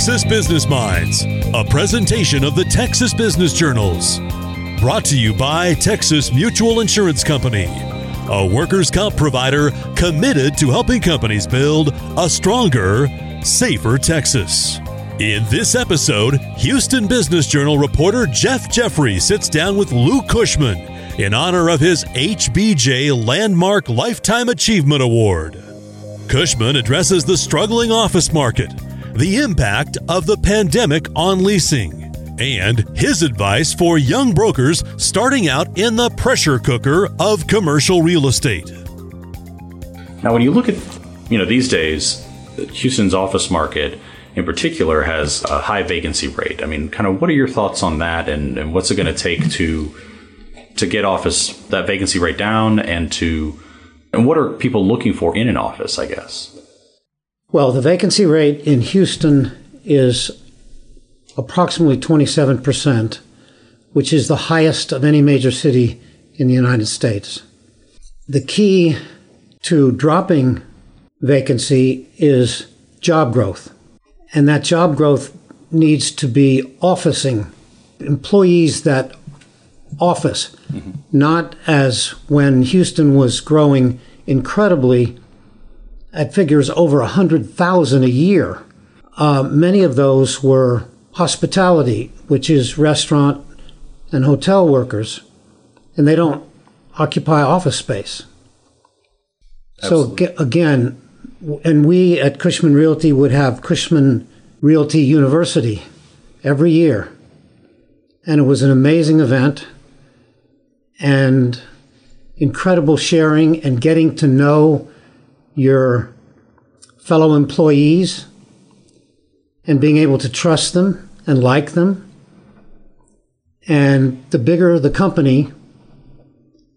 Texas Business Minds, a presentation of the Texas Business Journals. Brought to you by Texas Mutual Insurance Company, a workers' comp provider committed to helping companies build a stronger, safer Texas. In this episode, Houston Business Journal reporter Jeff Jeffrey sits down with Lou Cushman in honor of his HBJ Landmark Lifetime Achievement Award. Cushman addresses the struggling office market the impact of the pandemic on leasing, and his advice for young brokers starting out in the pressure cooker of commercial real estate. Now, when you look at, you know, these days, Houston's office market in particular has a high vacancy rate. I mean, kind of what are your thoughts on that and, and what's it going to take to to get office that vacancy rate down and to and what are people looking for in an office, I guess? Well, the vacancy rate in Houston is approximately 27%, which is the highest of any major city in the United States. The key to dropping vacancy is job growth. And that job growth needs to be officing employees that office, mm-hmm. not as when Houston was growing incredibly at figures over 100,000 a year. Uh, many of those were hospitality, which is restaurant and hotel workers, and they don't occupy office space. Absolutely. So again, and we at Cushman Realty would have Cushman Realty University every year. And it was an amazing event and incredible sharing and getting to know your fellow employees and being able to trust them and like them. And the bigger the company,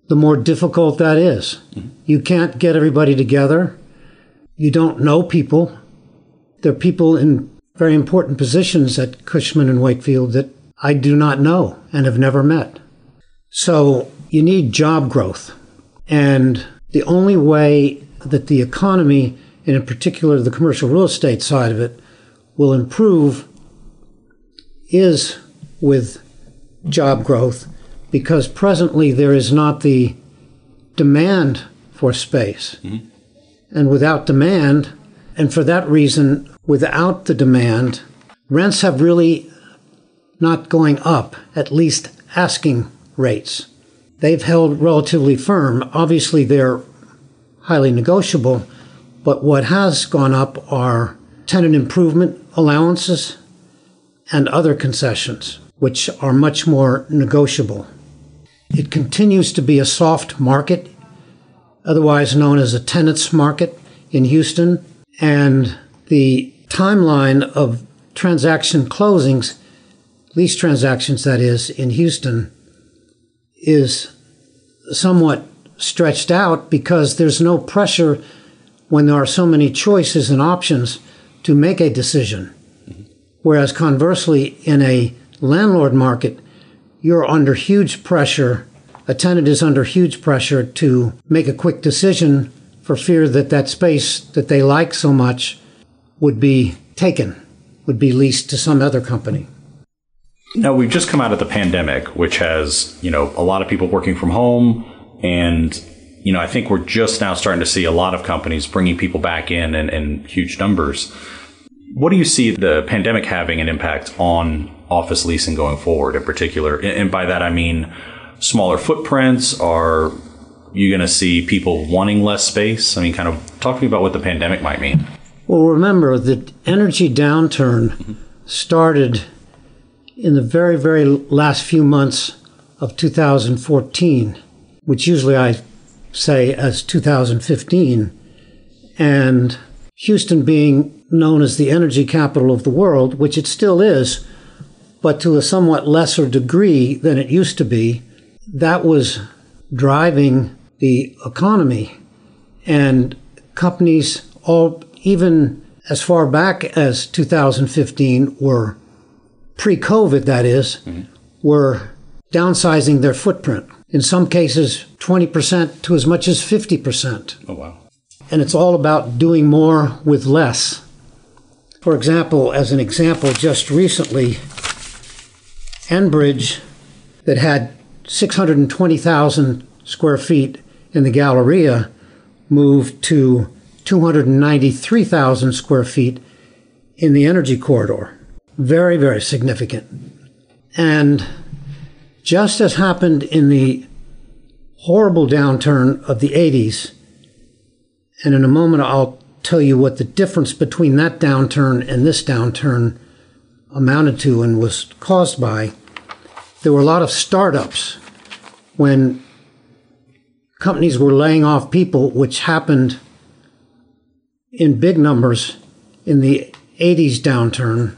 the more difficult that is. Mm-hmm. You can't get everybody together. You don't know people. There are people in very important positions at Cushman and Wakefield that I do not know and have never met. So you need job growth. And the only way that the economy, and in particular the commercial real estate side of it, will improve is with job growth because presently there is not the demand for space. Mm-hmm. And without demand, and for that reason, without the demand, rents have really not going up, at least asking rates. They've held relatively firm. Obviously, they're highly negotiable. But what has gone up are tenant improvement allowances and other concessions, which are much more negotiable. It continues to be a soft market, otherwise known as a tenants market in Houston, and the timeline of transaction closings, lease transactions that is, in Houston, is somewhat stretched out because there's no pressure when there are so many choices and options to make a decision. Mm-hmm. Whereas conversely, in a landlord market, you're under huge pressure. A tenant is under huge pressure to make a quick decision for fear that that space that they like so much would be taken, would be leased to some other company. Now, we've just come out of the pandemic, which has, you know, a lot of people working from home, and, you know, I think we're just now starting to see a lot of companies bringing people back in in, in huge numbers. What do you see the pandemic having an impact on office leasing going forward in particular? And by that, I mean smaller footprints. Are you going to see people wanting less space? I mean, kind of talk to me about what the pandemic might mean. Well, remember the energy downturn mm-hmm. started in the very, very last few months of 2014 which usually I say as 2015, and Houston being known as the energy capital of the world, which it still is, but to a somewhat lesser degree than it used to be, that was driving the economy. And companies, all even as far back as 2015, were pre COVID, that is, mm-hmm. were downsizing their footprint in some cases 20% to as much as 50%. Oh, wow. And it's all about doing more with less. For example, as an example, just recently, Enbridge, that had 620,000 square feet in the Galleria, moved to 293,000 square feet in the energy corridor. Very, very significant. And just as happened in the horrible downturn of the 80s, and in a moment I'll tell you what the difference between that downturn and this downturn amounted to and was caused by. There were a lot of startups when companies were laying off people, which happened in big numbers in the 80s downturn.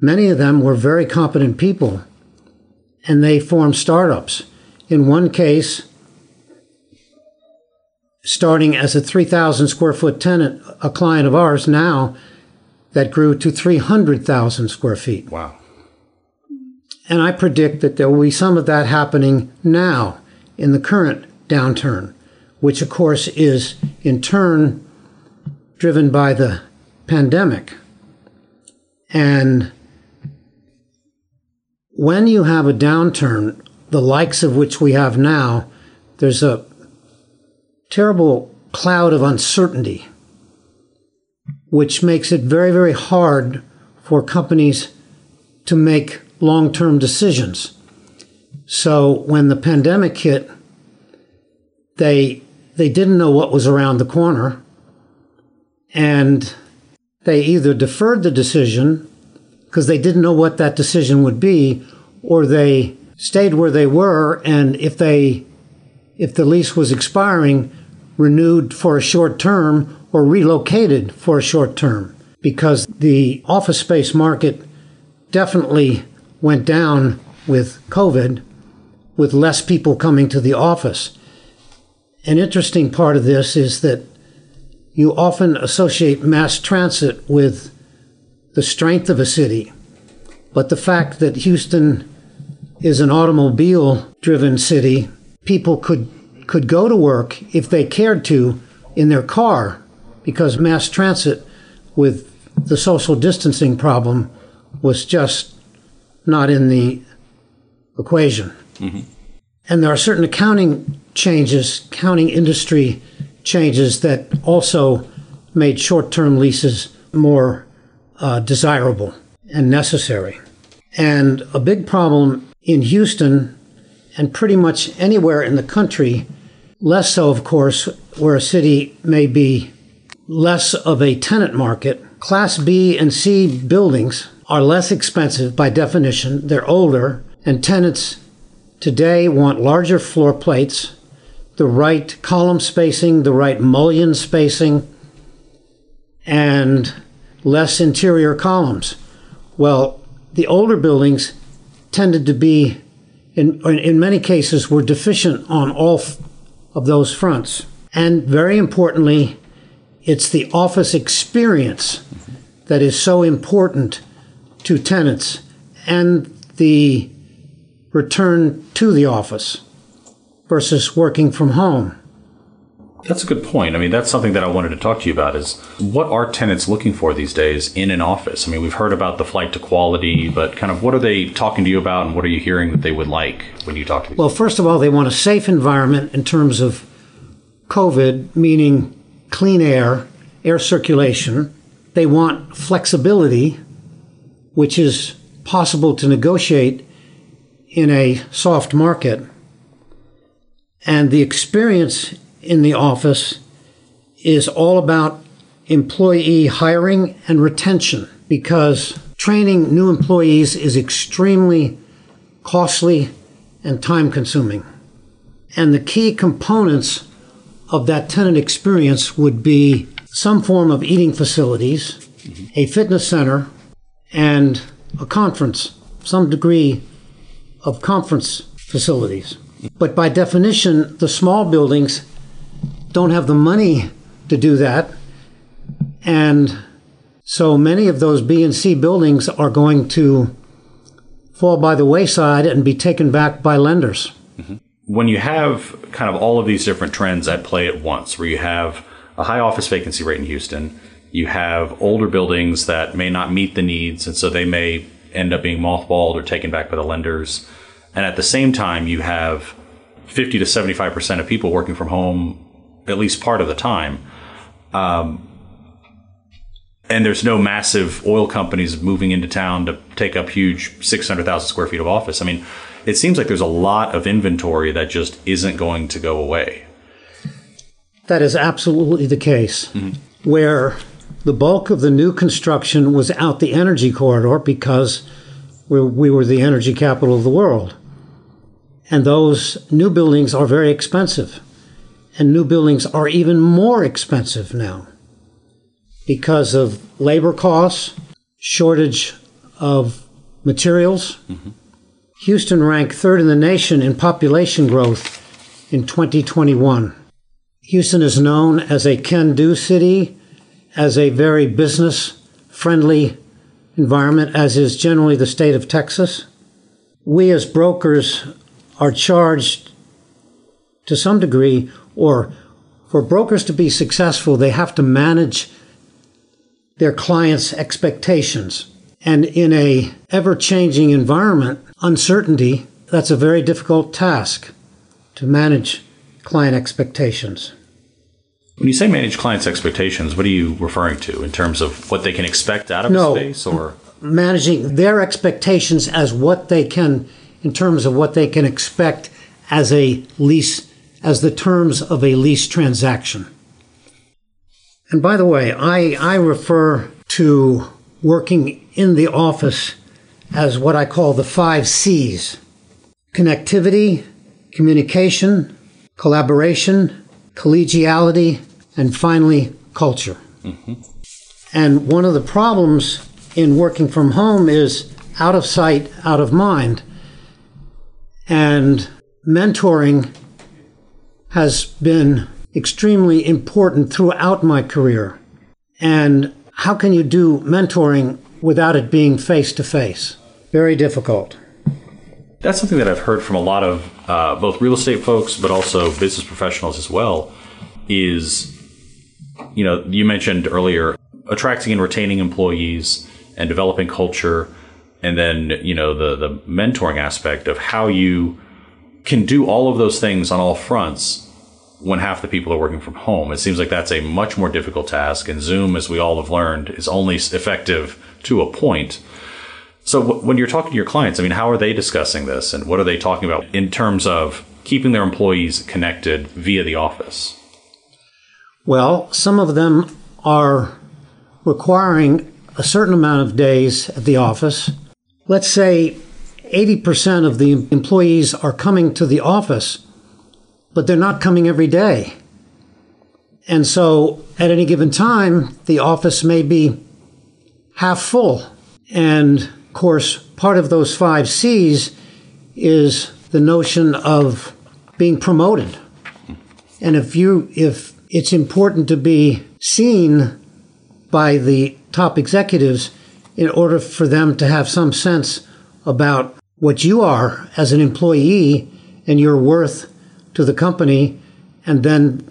Many of them were very competent people and they form startups. In one case, starting as a 3,000 square foot tenant, a client of ours now that grew to 300,000 square feet. Wow. And I predict that there will be some of that happening now in the current downturn, which of course is in turn driven by the pandemic. And when you have a downturn, the likes of which we have now, there's a terrible cloud of uncertainty, which makes it very, very hard for companies to make long term decisions. So when the pandemic hit, they, they didn't know what was around the corner, and they either deferred the decision because they didn't know what that decision would be, or they stayed where they were, and if they if the lease was expiring, renewed for a short term or relocated for a short term because the office space market definitely went down with COVID, with less people coming to the office. An interesting part of this is that you often associate mass transit with the strength of a city, but the fact that Houston is an automobile driven city, people could could go to work if they cared to in their car because mass transit with the social distancing problem was just not in the equation. Mm-hmm. And there are certain accounting changes, accounting industry changes that also made short term leases more uh, desirable and necessary. And a big problem in Houston and pretty much anywhere in the country Less so, of course, where a city may be less of a tenant market. Class B and C buildings are less expensive by definition, they're older, and tenants today want larger floor plates, the right column spacing, the right mullion spacing, and less interior columns. Well, the older buildings tended to be, in, in many cases, were deficient on all of those fronts. And very importantly, it's the office experience that is so important to tenants and the return to the office versus working from home. That's a good point. I mean, that's something that I wanted to talk to you about is what are tenants looking for these days in an office? I mean, we've heard about the flight to quality, but kind of what are they talking to you about and what are you hearing that they would like when you talk to them? Well, first of all, they want a safe environment in terms of COVID, meaning clean air, air circulation. They want flexibility, which is possible to negotiate in a soft market. And the experience in the office is all about employee hiring and retention because training new employees is extremely costly and time consuming. And the key components of that tenant experience would be some form of eating facilities, mm-hmm. a fitness center, and a conference, some degree of conference facilities. But by definition, the small buildings don't have the money to do that. And so many of those B and C buildings are going to fall by the wayside and be taken back by lenders. Mm-hmm. When you have kind of all of these different trends at play at once, where you have a high office vacancy rate in Houston, You have older buildings that may not meet the needs, and so they may end up being mothballed or taken back by the lenders. And at the same time, you have 50 to 75% of people working from home at least part of the time. Um, and there's no massive oil companies moving into town to take up huge 600,000 square feet of office. I mean, it seems like there's a lot of inventory that just isn't going to go away. That is absolutely the case. Mm-hmm. Where the bulk of the new construction was out the energy corridor because we, we were the energy capital of the world. And those new buildings are very expensive. And new buildings are even more expensive now because of labor costs, shortage of materials. Mm-hmm. Houston ranked third in the nation in population growth in 2021. Houston is known as a can do city, as a very business friendly environment, as is generally the state of Texas. We as brokers are charged to some degree, or for brokers to be successful, they have to manage their clients' expectations. And in a ever-changing environment, uncertainty, that's a very difficult task to manage client expectations. When you say manage clients' expectations, what are you referring to in terms of what they can expect out of no, a space or managing their expectations as what they can in terms of what they can expect as a lease as the terms of a lease transaction. And by the way, I, I refer to working in the office as what I call the five C's connectivity, communication, collaboration, collegiality, and finally, culture. Mm-hmm. And one of the problems in working from home is out of sight, out of mind. And mentoring has been extremely important throughout my career. And how can you do mentoring without it being face to face? Very difficult. That's something that I've heard from a lot of uh, both real estate folks, but also business professionals as well. Is you know you mentioned earlier attracting and retaining employees and developing culture, and then you know the the mentoring aspect of how you can do all of those things on all fronts when half the people are working from home. It seems like that's a much more difficult task, and Zoom, as we all have learned, is only effective to a point. So, w- when you're talking to your clients, I mean, how are they discussing this, and what are they talking about in terms of keeping their employees connected via the office? Well, some of them are requiring a certain amount of days at the office. Let's say 80% of the employees are coming to the office but they're not coming every day. And so at any given time, the office may be half full. And of course, part of those five C's is the notion of being promoted. And if you, if it's important to be seen by the top executives in order for them to have some sense about what you are as an employee and your worth to the company and then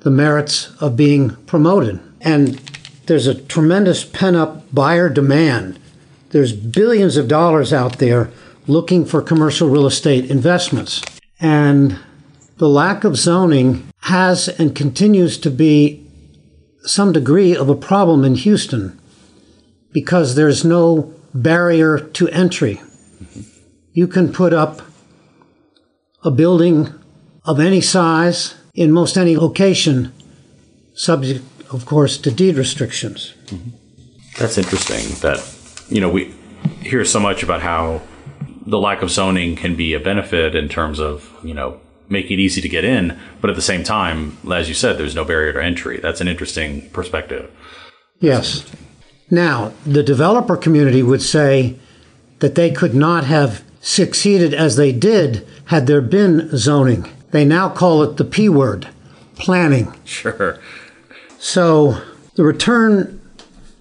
the merits of being promoted. And there's a tremendous pent up buyer demand. There's billions of dollars out there looking for commercial real estate investments. And the lack of zoning has and continues to be some degree of a problem in Houston because there's no barrier to entry. Mm-hmm. You can put up a building of any size in most any location, subject, of course, to deed restrictions. Mm-hmm. That's interesting that, you know, we hear so much about how the lack of zoning can be a benefit in terms of, you know, making it easy to get in, but at the same time, as you said, there's no barrier to entry. That's an interesting perspective. Yes. Now, the developer community would say that they could not have succeeded as they did had there been zoning. They now call it the P word planning. Sure. So the return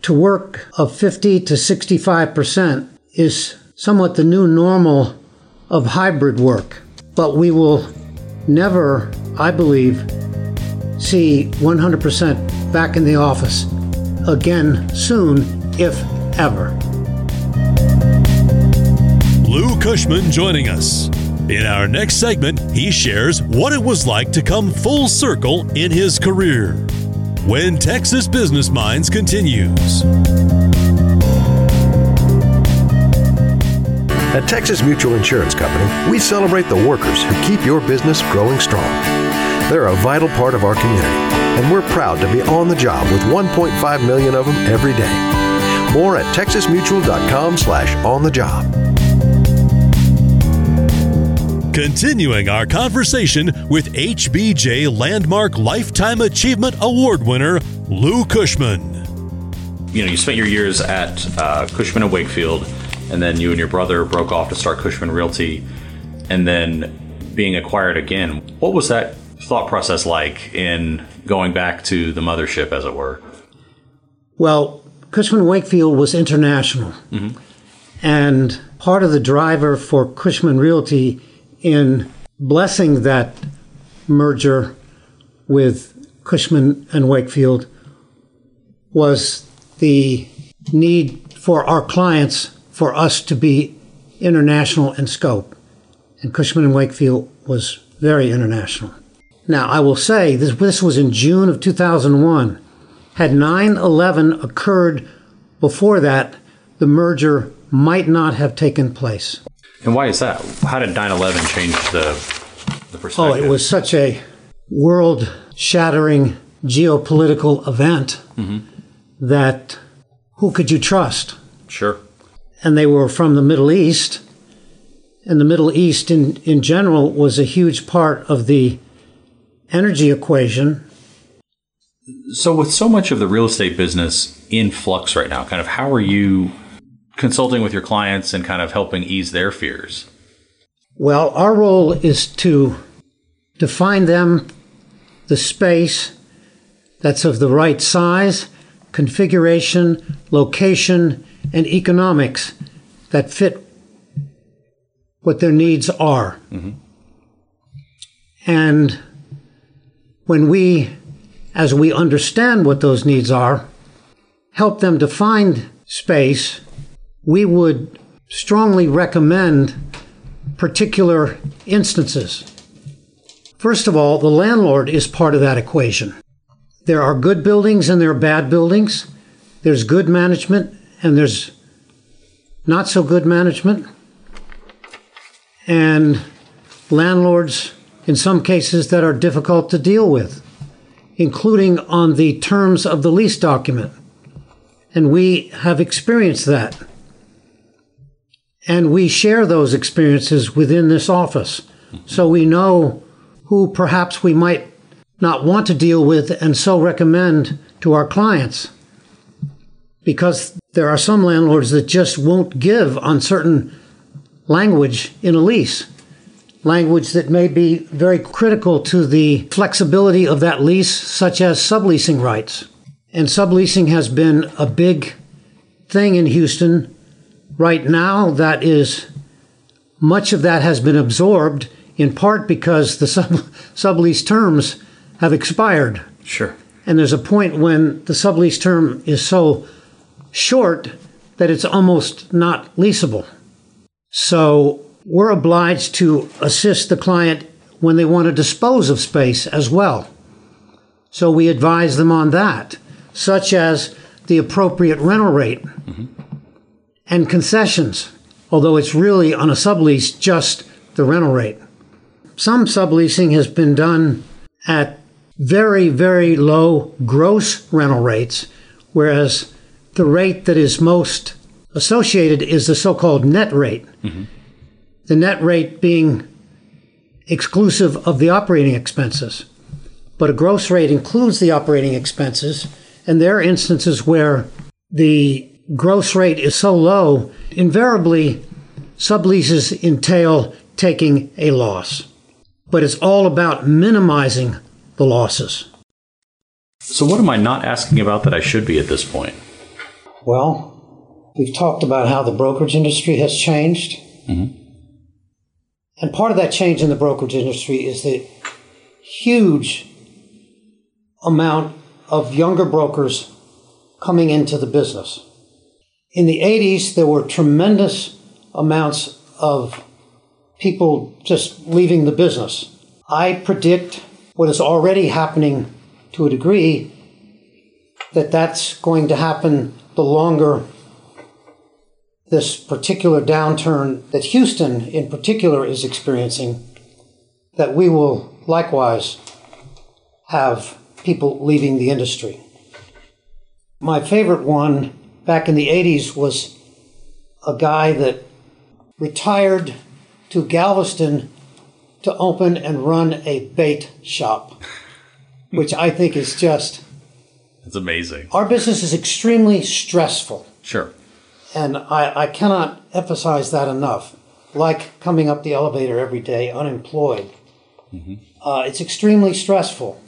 to work of 50 to 65% is somewhat the new normal of hybrid work. But we will never, I believe, see 100% back in the office again soon, if ever. Lou Cushman joining us. In our next segment, he shares what it was like to come full circle in his career. When Texas Business Minds continues. At Texas Mutual Insurance Company, we celebrate the workers who keep your business growing strong. They're a vital part of our community, and we're proud to be on the job with 1.5 million of them every day. More at texasmutual.com slash on the job. Continuing our conversation with HBJ Landmark Lifetime Achievement Award winner, Lou Cushman. You know, you spent your years at uh, Cushman and Wakefield, and then you and your brother broke off to start Cushman Realty, and then being acquired again. What was that thought process like in going back to the mothership, as it were? Well, Cushman Wakefield was international. Mm-hmm. And part of the driver for Cushman Realty in blessing that merger with Cushman and Wakefield was the need for our clients for us to be international in scope. And Cushman and Wakefield was very international. Now, I will say this, this was in June of 2001. Had 9 11 occurred before that, the merger might not have taken place. And why is that? How did 9 11 change the, the perspective? Oh, it was such a world shattering geopolitical event mm-hmm. that who could you trust? Sure. And they were from the Middle East. And the Middle East, in, in general, was a huge part of the energy equation. So, with so much of the real estate business in flux right now, kind of how are you consulting with your clients and kind of helping ease their fears? Well, our role is to define them the space that's of the right size, configuration, location, and economics that fit what their needs are. Mm-hmm. And when we, as we understand what those needs are, help them to find space we would strongly recommend particular instances. First of all, the landlord is part of that equation. There are good buildings and there are bad buildings. There's good management and there's not so good management. And landlords, in some cases, that are difficult to deal with, including on the terms of the lease document. And we have experienced that. And we share those experiences within this office. So we know who perhaps we might not want to deal with and so recommend to our clients. Because there are some landlords that just won't give on certain language in a lease. Language that may be very critical to the flexibility of that lease, such as subleasing rights. And subleasing has been a big thing in Houston Right now, that is much of that has been absorbed in part because the sub, sublease terms have expired. Sure. And there's a point when the sublease term is so short that it's almost not leasable. So we're obliged to assist the client when they want to dispose of space as well. So we advise them on that, such as the appropriate rental rate. And concessions, although it's really on a sublease just the rental rate. Some subleasing has been done at very, very low gross rental rates, whereas the rate that is most associated is the so called net rate. Mm-hmm. The net rate being exclusive of the operating expenses. But a gross rate includes the operating expenses, and there are instances where the gross rate is so low, invariably subleases entail taking a loss. But it's all about minimizing the losses. So, what am I not asking about that I should be at this point? Well, we've talked about how the brokerage industry has changed. Mm-hmm. And part of that change in the brokerage industry is the huge amount of younger brokers coming into the business. In the 80s, there were tremendous amounts of people just leaving the business. I predict what is already happening to a degree that that's going to happen the longer this particular downturn that Houston in particular is experiencing, that we will likewise have people leaving the industry. My favorite one back in the 80s was a guy that retired to Galveston to open and run a bait shop, which I think is just. It's amazing. Our business is extremely stressful. Sure. And I, I cannot emphasize that enough. Like coming up the elevator every day unemployed, mm-hmm. uh, it's extremely stressful.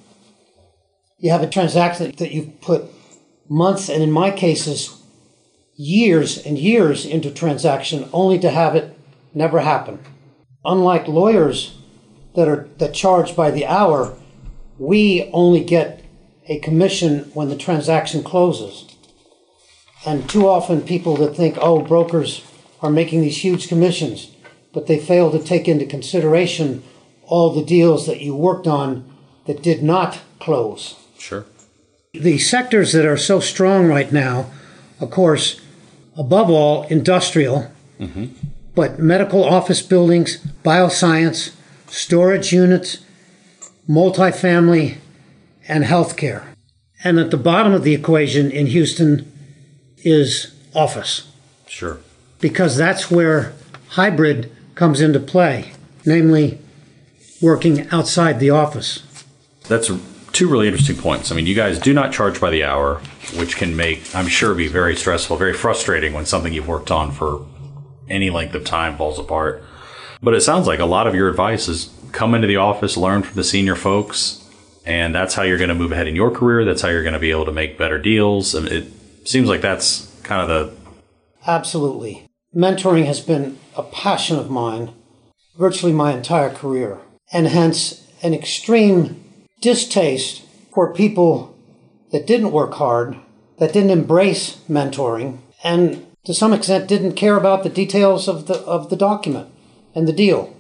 You have a transaction that you've put months, and in my cases, years and years into transaction only to have it never happen. Unlike lawyers that are that charge by the hour, we only get a commission when the transaction closes. And too often people that think, oh, brokers are making these huge commissions, but they fail to take into consideration all the deals that you worked on that did not close. Sure. The sectors that are so strong right now, of course, above all, industrial, mm-hmm. but medical office buildings, bioscience, storage units, multifamily, and healthcare. And at the bottom of the equation in Houston is office. Sure. Because that's where hybrid comes into play, namely working outside the office. That's two really interesting points. I mean, you guys do not charge by the hour, which can make, I'm sure, be very stressful, very frustrating when something you've worked on for any length of time falls apart. But it sounds like a lot of your advice is come into the office, learn from the senior folks, and that's how you're going to move ahead in your career. That's how you're going to be able to make better deals. And it seems like that's kind of the. Absolutely. Mentoring has been a passion of mine virtually my entire career, and hence an extreme distaste for people that didn't work hard, that didn't embrace mentoring, and to some extent didn't care about the details of the, of the document and the deal.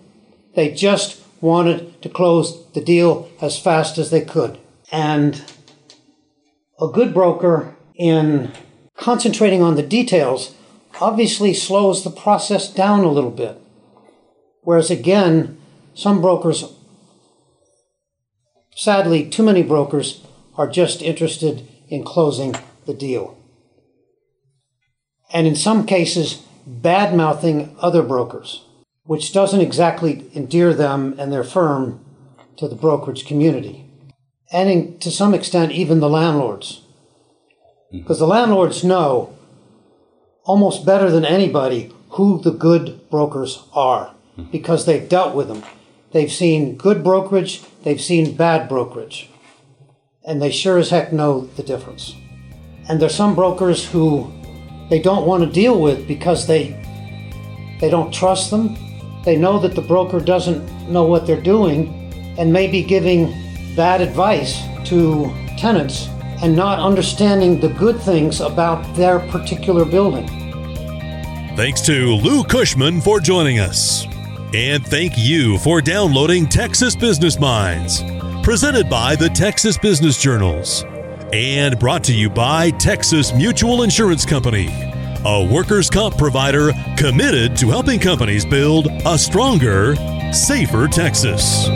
They just wanted to close the deal as fast as they could. And a good broker, in concentrating on the details, obviously slows the process down a little bit. Whereas again, some brokers Sadly, too many brokers are just interested in closing the deal. And in some cases, bad mouthing other brokers, which doesn't exactly endear them and their firm to the brokerage community. And in, to some extent, even the landlords. Mm-hmm. Because the landlords know almost better than anybody who the good brokers are mm-hmm. because they've dealt with them. They've seen good brokerage, they've seen bad brokerage. And they sure as heck know the difference. And there's some brokers who they don't want to deal with because they they don't trust them. They know that the broker doesn't know what they're doing and may be giving bad advice to tenants and not understanding the good things about their particular building. Thanks to Lou Cushman for joining us. And thank you for downloading Texas Business Minds, presented by the Texas Business Journals, and brought to you by Texas Mutual Insurance Company, a workers' comp provider committed to helping companies build a stronger, safer Texas.